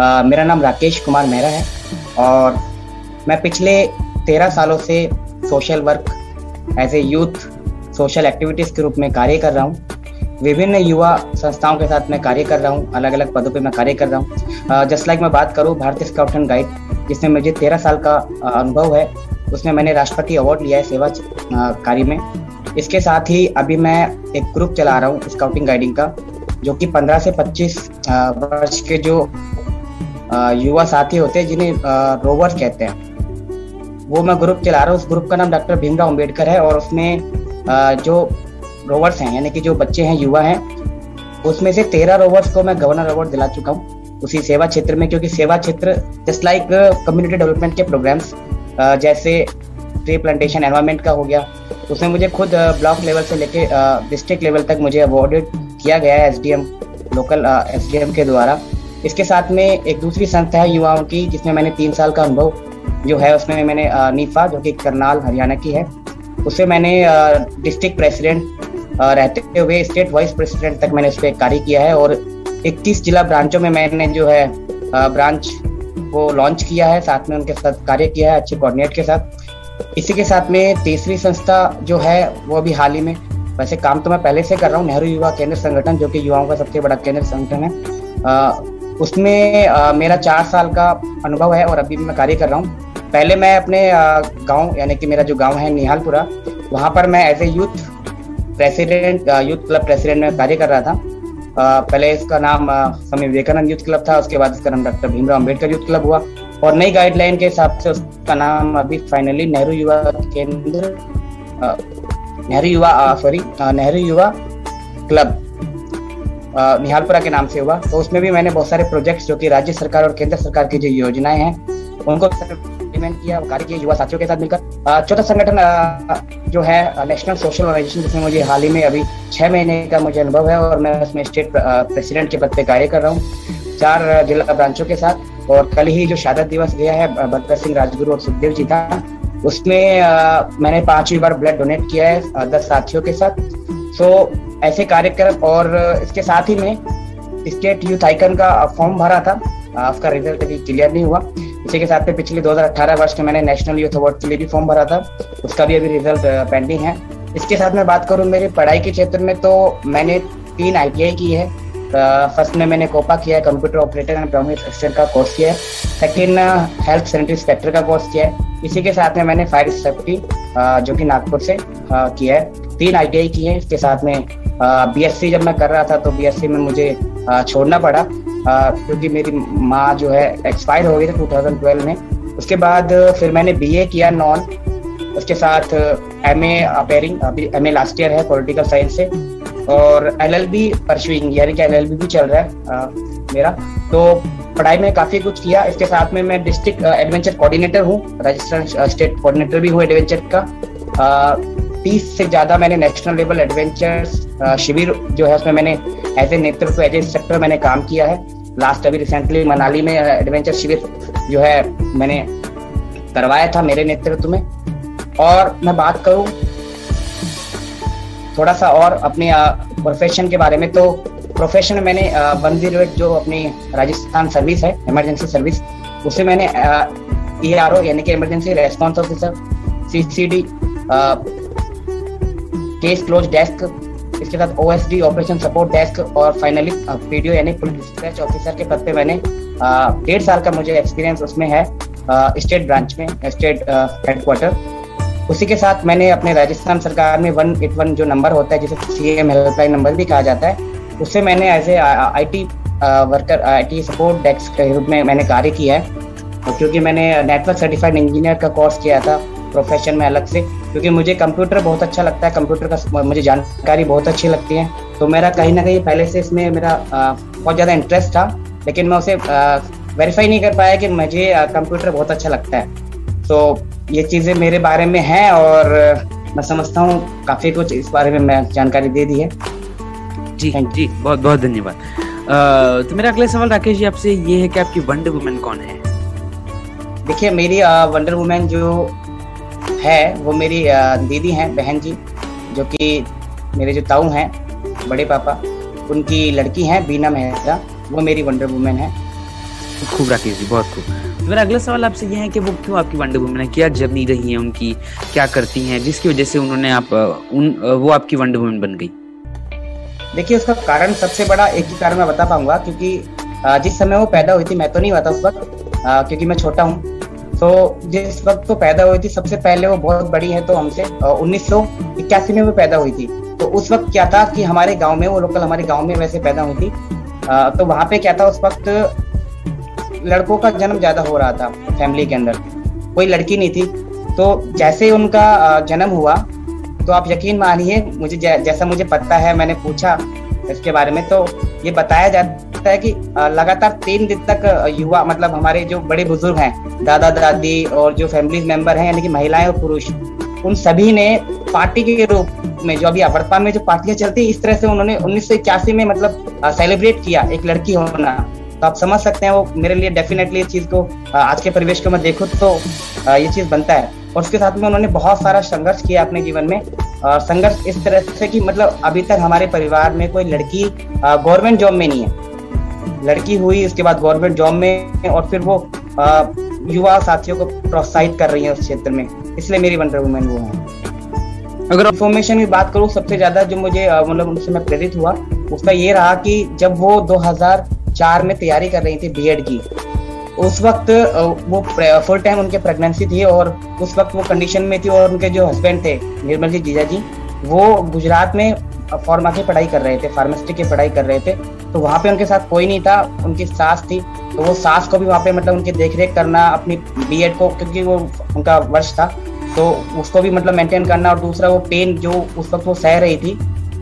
आ, मेरा नाम राकेश कुमार मेहरा है और मैं पिछले तेरह सालों से social work as a youth social activities के रूप में कार्य कर रहा हूँ। विभिन्न युवा संस्थाओं के साथ मैं कार्य कर रहा हूँ अलग अलग पदों पे मैं कार्य कर रहा हूँ। जस्ट लाइक मैं बात करूँ भारतीय स्काउट एंड गाइड जिसमें मुझे तेरह साल का अनुभव है उसमें मैंने राष्ट्रपति अवार्ड लिया है सेवा कार्य में। इसके साथ ही अभी मैं एक ग्रुप चला रहा हूँ स्काउटिंग गाइडिंग का जो कि 15 से 25 वर्ष के जो युवा साथी होते हैं जिन्हें रोवर्स कहते हैं। वो मैं ग्रुप चला रहा हूँ। उस ग्रुप का नाम डॉक्टर भीमराव अंबेडकर है और उसमें जो रोवर्स हैं, यानी कि जो बच्चे हैं, युवा हैं, उसमें से तेरह रोवर्स को मैं गवर्नर अवार्ड दिला चुका हूँ उसी सेवा क्षेत्र में। क्योंकि सेवा क्षेत्र जस्ट लाइक कम्युनिटी डेवलपमेंट के प्रोग्राम्स जैसे ट्री प्लांटेशन एनवायरमेंट का हो गया, उसमें मुझे खुद ब्लॉक लेवल से लेके डिस्ट्रिक्ट लेवल तक मुझे अवॉर्डेड किया गया है एसडीएम लोकल एसडीएम के द्वारा। इसके साथ में एक दूसरी संस्था है युवाओं की, जिसमें मैंने तीन साल का अनुभव जो है, उसमें मैंने नीफा, जो कि करनाल, हरियाणा की है। उससे मैंने डिस्ट्रिक्ट प्रेसिडेंट रहते हुए स्टेट वाइस प्रेसिडेंट तक मैंने उस पर कार्य किया है और 21 जिला ब्रांचों में मैंने जो है ब्रांच को लॉन्च किया है, साथ में उनके साथ कार्य किया है, अच्छे कोऑर्डिनेट के साथ। इसी के साथ में तीसरी संस्था जो है, वो अभी हाल ही में, वैसे काम तो मैं पहले से कर रहा हूँ, नेहरू युवा केंद्र संगठन, जो कि युवाओं का सबसे बड़ा केंद्र संगठन है। उसमें आ, मेरा चार साल का अनुभव है और अभी भी मैं कार्य कर रहा हूँ। पहले मैं अपने गाँव यानी कि मेरा जो गाँव है निहालपुरा वहाँ पर मैं as a youth president youth club president में कार्य कर रहा था। आ, पहले इसका नाम स्वामी विवेकानंद यूथ क्लब था उसके बाद इसका नाम doctor Bhimrao Ambedkar youth club हुआ और नई गाइडलाइन के हिसाब से उसका नाम अभी फाइनली नेहरू युवा केंद्र नेहरू युवा सॉरी नेहरू युवा क्लब निहालपुरा के नाम से हुआ। तो उसमें भी मैंने बहुत सारे प्रोजेक्ट्स जो कि राज्य सरकार और केंद्र सरकार की जो योजनाएँ हैं, उनको इम्प्लीमेंट किया, कार्य किया युवा साथियों के साथ मिलकर। चौथा संगठन जो है नेशनल सोशल ऑर्गेनाइजेशन जिसमें मुझे हाल ही में अभी महीने का मुझे अनुभव है और मैं उसमें स्टेट प्रेसिडेंट के पद पे कार्य कर रहा हूँ। चार जिला ब्रांचों के साथ और कल ही जो शहादत दिवस गया है भगत सिंह राजगुरु और सुखदेव जी था उसमें मैंने पांचवी बार ब्लड डोनेट किया है दस साथियों के साथ। सो ऐसे कार्यक्रम और इसके साथ ही में स्टेट यूथ आइकन का फॉर्म भरा था। उसका रिज़ल्ट अभी क्लियर नहीं हुआ। इसी के साथ में पिछले 2018 वर्ष में मैंने नेशनल यूथ अवार्ड के लिए भी फॉर्म भरा था। उसका भी अभी रिज़ल्ट पेंडिंग है। इसके साथ में बात करूँ मेरी पढ़ाई के क्षेत्र में तो मैंने तीन आई की है। फ़र्स्ट में मैंने कोपा किया है computer operator and primary assistant का कोर्स किया है। सेकेंड हेल्थ सैनिटरी इंस्पेक्टर का कोर्स किया है। इसी के साथ में मैंने फायर सेफ्टी जो कि नागपुर से किया है। तीन आई टी आई की है इसके साथ में बीएससी जब मैं कर रहा था तो बीएससी में मुझे छोड़ना पड़ा क्योंकि मेरी माँ जो है एक्सपायर हो गई थी 2012 में। उसके बाद फिर मैंने बीए किया नॉन उसके साथ एम ए अपेयरिंग अभी एम ए लास्ट ईयर है पॉलिटिकल साइंस से और एल एल बी परसुइंग यानी कि एल एल बी भी चल रहा है आ, मेरा। तो पढ़ाई में काफ़ी कुछ किया इसके साथ में मैं डिस्ट्रिक्ट एडवेंचर कोऑर्डिनेटर हूँ राजस्थान स्टेट कोऑर्डिनेटर भी हूँ एडवेंचर का। तीस से ज़्यादा मैंने नेशनल लेवल एडवेंचर शिविर जो है उसमें मैंने एज ए नेतृत्व एज ए इंस्ट्रक्टर मैंने काम किया है। लास्ट अभी रिसेंटली मनाली में एडवेंचर शिविर जो है मैंने करवाया था मेरे नेतृत्व में। और मैं बात करूँ थोड़ा सा और अपने प्रोफेशन के बारे में तो प्रोफेशन मैंने वन ज़ीरो एट जो अपनी राजस्थान सर्विस है इमरजेंसी सर्विस उसे मैंने ई आर ओ यानी कि emergency response officer C C D case close desk इसके साथ ओएसडी ऑपरेशन सपोर्ट डेस्क और फाइनली पीडीओ यानी पुलिस डिस्पैच ऑफिसर के पद पे मैंने डेढ़ साल का मुझे एक्सपीरियंस उसमें है स्टेट ब्रांच में स्टेट हेडक्वार्टर उसी के साथ मैंने अपने राजस्थान सरकार में वन एट वन जो नंबर होता है, जिसे सी एम हेल्पलाइन नंबर भी कहा जाता है, उससे मैंने as a I T worker I T support desk के रूप में मैंने कार्य किया है। क्योंकि मैंने नेटवर्क सर्टिफाइड इंजीनियर का कोर्स किया था प्रोफेशन में अलग से क्योंकि मुझे कंप्यूटर बहुत अच्छा लगता है कंप्यूटर का मुझे जानकारी बहुत अच्छी लगती है। तो मेरा कहीं ना कहीं पहले से इसमें मेरा बहुत ज़्यादा इंटरेस्ट था लेकिन मैं उसे वेरीफाई नहीं कर पाया कि मुझे कंप्यूटर बहुत अच्छा लगता है। तो ये चीज़ें मेरे बारे में हैं और मैं समझता हूँ काफ़ी कुछ इस बारे में मैं जानकारी दे दी है। जी जी बहुत बहुत धन्यवाद। तो मेरा अगला सवाल राकेश जी आपसे ये है कि आपकी वंडर वुमेन कौन है? देखिए मेरी वंडर वुमेन जो है वो मेरी दीदी हैं बहन जी जो कि मेरे जो ताऊ हैं बड़े पापा उनकी लड़की हैं बीना मेहरा वो मेरी वंडर वुमेन है। खूब राकेश जी बहुत खूब। तो मेरा अगला सवाल आपसे यह है कि वो क्यों आपकी वंडर वुमन है? क्या जर्नी रही है उनकी? क्या करती हैं? जिसकी वजह से उन्होंने आप उन वो आपकी वंडर वुमन बन गई? देखिए उसका कारण सबसे बड़ा एक ही कारण मैं बता पाऊँगा क्योंकि जिस समय वो पैदा हुई थी मैं तो नहीं हुआ था उस वक्त क्योंकि मैं छोटा हूँ। तो जिस वक्त वो पैदा हुई थी, सबसे पहले वो बहुत बड़ी है तो हमसे उन्नीस सौ इक्यासी में वो पैदा हुई थी। तो उस वक्त क्या था कि हमारे गाँव में, वो लोकल हमारे गाँव में वैसे पैदा हुई थी। तो वहाँ पे क्या था, उस वक्त लड़कों का जन्म ज़्यादा हो रहा था, फैमिली के अंदर। कोई लड़की नहीं थी। तो जैसे ही उनका जन्म हुआ तो आप यकीन मानिए, मुझे जैसा मुझे पता है, मैंने पूछा इसके बारे में तो ये बताया जाता है कि लगातार तीन दिन तक युवा मतलब हमारे जो बड़े बुज़ुर्ग हैं, दादा, दादी और जो फैमिली मेंबर हैं, यानी कि महिलाएँ और पुरुष, उन सभी ने पार्टी के रूप में जो अभी वर्तमान में जो पार्टियाँ चलती है, इस तरह से उन्होंने उन्नीस में मतलब सेलिब्रेट किया एक लड़की होना। तो आप समझ सकते हैं, वो मेरे लिए डेफिनेटली इस चीज़ को आज के परिवेश को मैं देखूँ तो ये चीज़ बनता है। और उसके साथ में उन्होंने बहुत सारा संघर्ष किया अपने जीवन में। और संघर्ष इस तरह से कि मतलब अभी तक हमारे परिवार में कोई लड़की गवर्नमेंट जॉब में नहीं है। लड़की हुई उसके बाद गवर्नमेंट जॉब में और फिर वो युवा साथियों को प्रोत्साहित कर रही है उस क्षेत्र में। इसलिए मेरी वंडर वुमेन वो है। अगर इंफॉर्मेशन की बात करूँ सबसे ज़्यादा जो मुझे मतलब उनसे मैं प्रेरित हुआ उसका ये रहा कि जब वो 2004 में तैयारी कर रही थी बीएड की उस वक्त वो फुल टाइम उनके प्रेगनेंसी थी और उस वक्त वो कंडीशन में थी और उनके जो हस्बैंड थे निर्मल जी जीजा जी वो गुजरात में फार्मा की पढ़ाई कर रहे थे फार्मेसिटी की पढ़ाई कर रहे थे तो वहाँ पे उनके साथ कोई नहीं था, उनकी सास थी तो वो सास को भी वहाँ पे मतलब उनकी देख रेख करना, अपनी बी को, क्योंकि वो उनका वर्ष था तो उसको भी मतलब मेंटेन करना, और दूसरा वो पेन जो उस वक्त वो सह रही थी,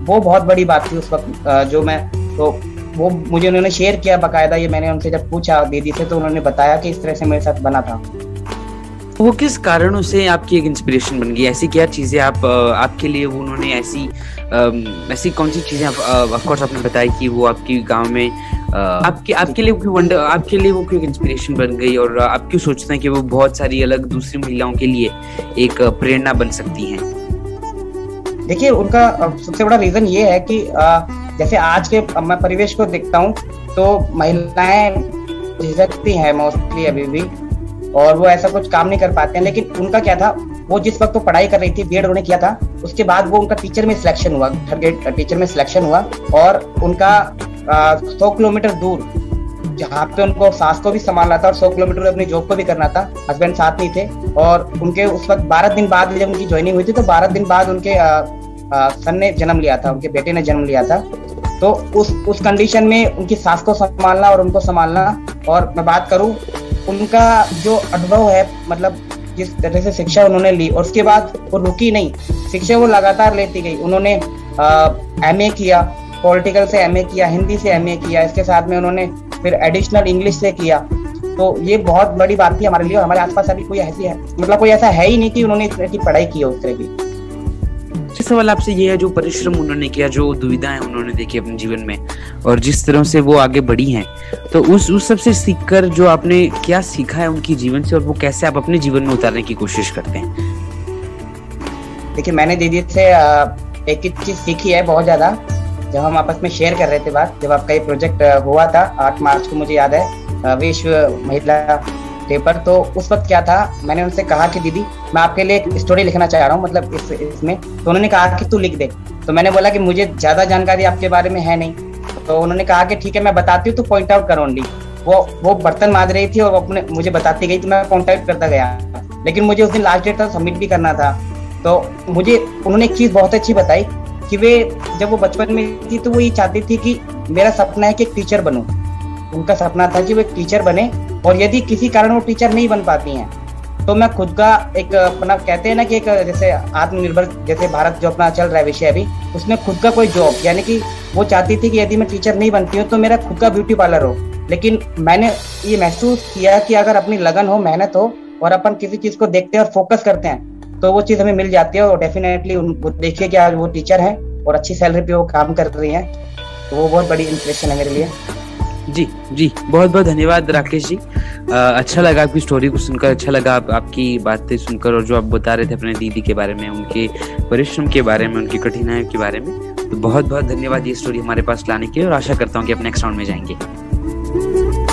वो बहुत बड़ी बात थी उस वक्त जो मैं तो वो मुझे उन्होंने शेयर किया बकायदा, ये मैंने उनसे जब पूछा, दीदी से तो उन्होंने बताया कि इस तरह से मेरे साथ बना था। वो किस कारणों से आपकी एक इंस्पिरेशन बन गई? ऐसी क्या चीज़ें आप आपके लिए वो उन्होंने ऐसी ऐसी कौन सी चीज़ें ऑफ़ कोर्स आपने बताया कि वो आपकी गाँव में आपके आपके लिए क्यों वंडर आपके लिए वो क्यों इंस्पिरेशन बन गई और आप क्यों सोचते हैं कि वो बहुत सारी अलग दूसरी महिलाओं के लिए एक प्रेरणा बन सकती हैं? देखिए, उनका सबसे बड़ा रीजन ये है कि जैसे आज के मैं परिवेश को देखता हूँ तो महिलाएँ, झिझकती हैं मोस्टली अभी भी। और वो ऐसा कुछ काम नहीं कर पाते हैं। लेकिन उनका क्या था? वो जिस वक्त वो पढ़ाई कर रही थी बी एड उन्होंने किया था, उसके बाद वो उनका टीचर में सिलेक्शन हुआ थर्ड टीचर में सिलेक्शन हुआ और उनका सौ किलोमीटर दूर, जहाँ पे उनको सास को भी संभालना था और सौ किलोमीटर अपनी जॉब को भी करना था हस्बैंड साथ नहीं थे और उनके उस वक्त बारह दिन बाद जब उनकी ज्वाइनिंग हुई थी तो बारह दिन बाद उनके सन ने जन्म लिया था, उनके बेटे ने जन्म लिया था। तो उस उस कंडीशन में उनकी सास को संभालना और उनको संभालना और मैं बात करूँ उनका जो अनुभव है मतलब जिस तरह से शिक्षा उन्होंने ली, और उसके बाद वो रुकी नहीं। शिक्षा वो लगातार लेती गई। उन्होंने एम ए किया पॉलिटिकल से एम ए किया, हिंदी से एम ए किया, इसके साथ में उन्होंने फिर एडिशनल इंग्लिश से किया। तो ये बहुत बड़ी बात थी हमारे लिए हमारे आसपास अभी कोई ऐसी है मतलब कोई ऐसा है ही नहीं कि उन्होंने इस तरह की पढ़ाई की हो उस तरह की। सवाल आपसे ये है, जो परिश्रम उन्होंने किया, जो दुविधाएँ उन्होंने देखी अपने जीवन में, और जिस तरह से वो आगे बढ़ी हैं तो उस उस सबसे सीखकर जो आपने क्या सीखा है उनकी जीवन से, और वो कैसे आप अपने जीवन में उतारने की कोशिश करते हैं? देखिए, मैंने दीदी से एक एक चीज़ सीखी है बहुत ज़्यादा। जब हम आपस में शेयर कर रहे थे बात, जब आपका ये प्रोजेक्ट हुआ था, आठ मार्च को मुझे याद है विश्व महिला पेपर तो उस वक्त क्या था? मैंने उनसे कहा कि, दीदी, मैं आपके लिए एक स्टोरी लिखना चाह रहा हूँ मतलब इस, इसमें। तो उन्होंने कहा कि, तू लिख दे। तो मैंने बोला कि, मुझे ज़्यादा जानकारी आपके बारे में है नहीं। तो उन्होंने कहा कि, ठीक है, मैं बताती हूँ तो पॉइंट आउट कर ओनली वो वो बर्तन माज रही थी और अपने, मुझे बताती गई तो मैं पॉइंट आउट करता गया। लेकिन मुझे उस दिन लास्ट डेट था सबमिट भी करना था। तो मुझे, उन्होंने एक चीज़ बहुत अच्छी बताई कि वे, जब वो बचपन में थी तो वो ये चाहती थी कि मेरा सपना है कि एक टीचर बनूं। उनका सपना था कि वो एक टीचर बने और यदि किसी कारण वो टीचर नहीं बन पाती हैं तो मैं खुद का एक, अपना कहते हैं ना कि एक, जैसे आत्मनिर्भर, जैसे भारत जो अपना चल रहा है विषय अभी, उसमें खुद का कोई जॉब यानी कि वो चाहती थी कि यदि मैं टीचर नहीं बनती हूँ तो मेरा खुद का ब्यूटी पार्लर हो। लेकिन मैंने ये महसूस किया कि अगर अपनी लगन हो, मेहनत हो, और अपन किसी चीज़ को देखते हैं और फोकस करते हैं तो वो चीज़ हमें मिल जाती है और डेफिनेटली उनको देखिए कि आज वो टीचर है और अच्छी सैलरी पे वो काम कर रही हैं तो वो बहुत बड़ी इंस्पिरेशन है मेरे लिए। जी जी बहुत बहुत धन्यवाद राकेश जी। आ, अच्छा लगा आपकी स्टोरी को सुनकर अच्छा लगा आप, आपकी बातें सुनकर और जो आप बता रहे थे अपने दीदी के बारे में उनके परिश्रम के बारे में उनकी कठिनाइयों के बारे में तो बहुत बहुत धन्यवाद ये स्टोरी हमारे पास लाने के लिए और आशा करता हूँ कि आप नेक्स्ट राउंड में जाएँगे।